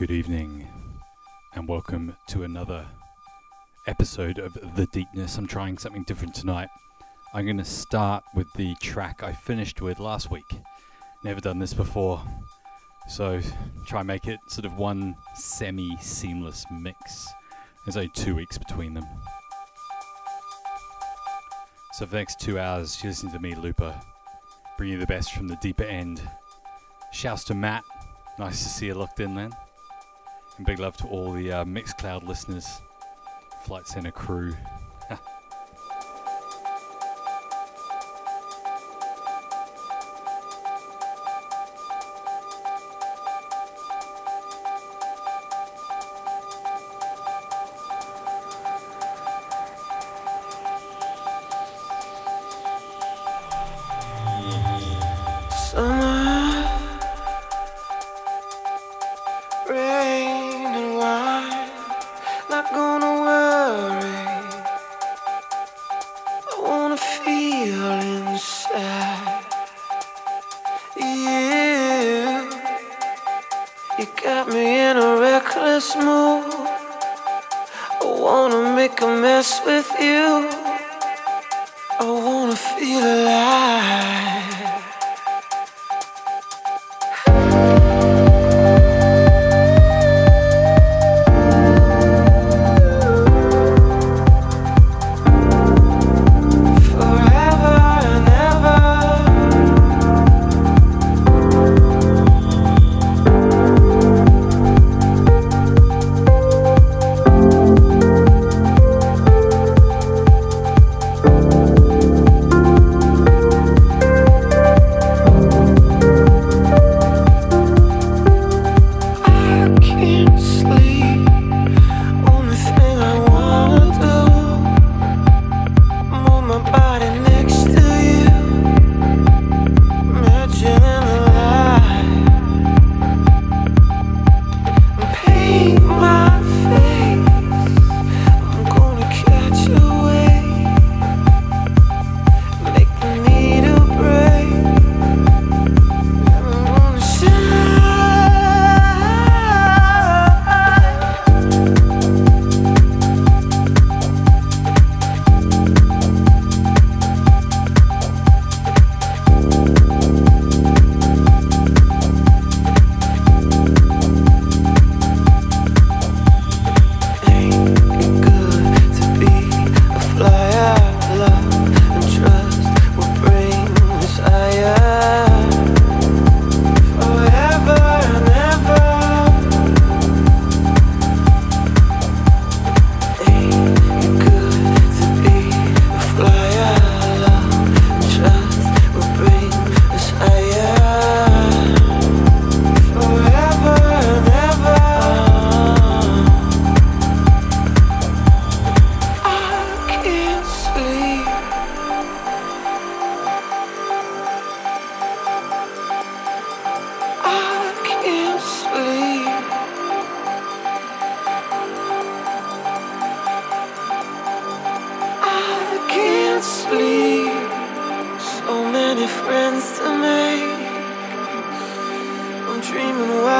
Good evening, and welcome to another episode of The Deepness. I'm trying something different tonight. I'm going to start with the track I finished with last week. Never done this before, so try and make it sort of one semi seamless mix. There's only two weeks between them. So for the next two hours, you listen to me, Llupa, bring you the best from the deeper end. Shouts to Matt. Nice to see you locked in then. And big love to all the uh, Mixcloud listeners, Flight Center crew. many friends to make. I'm dreaming wild.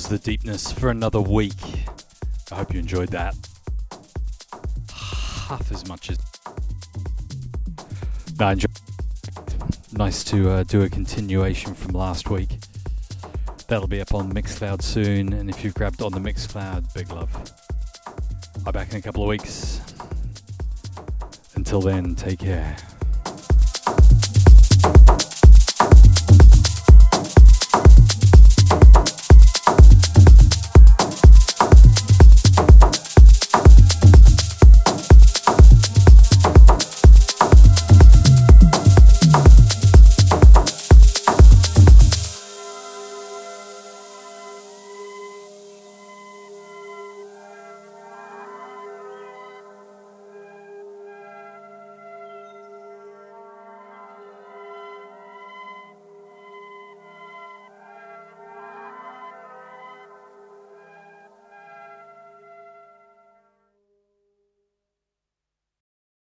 was The Deepness for another week. I hope you enjoyed that. Half as much as. No, I enjoyed. Nice to uh, do a continuation from last week. That'll be up on Mixcloud soon, and if you've grabbed on the Mixcloud, big love. I'll be back in a couple of weeks. Until then, take care.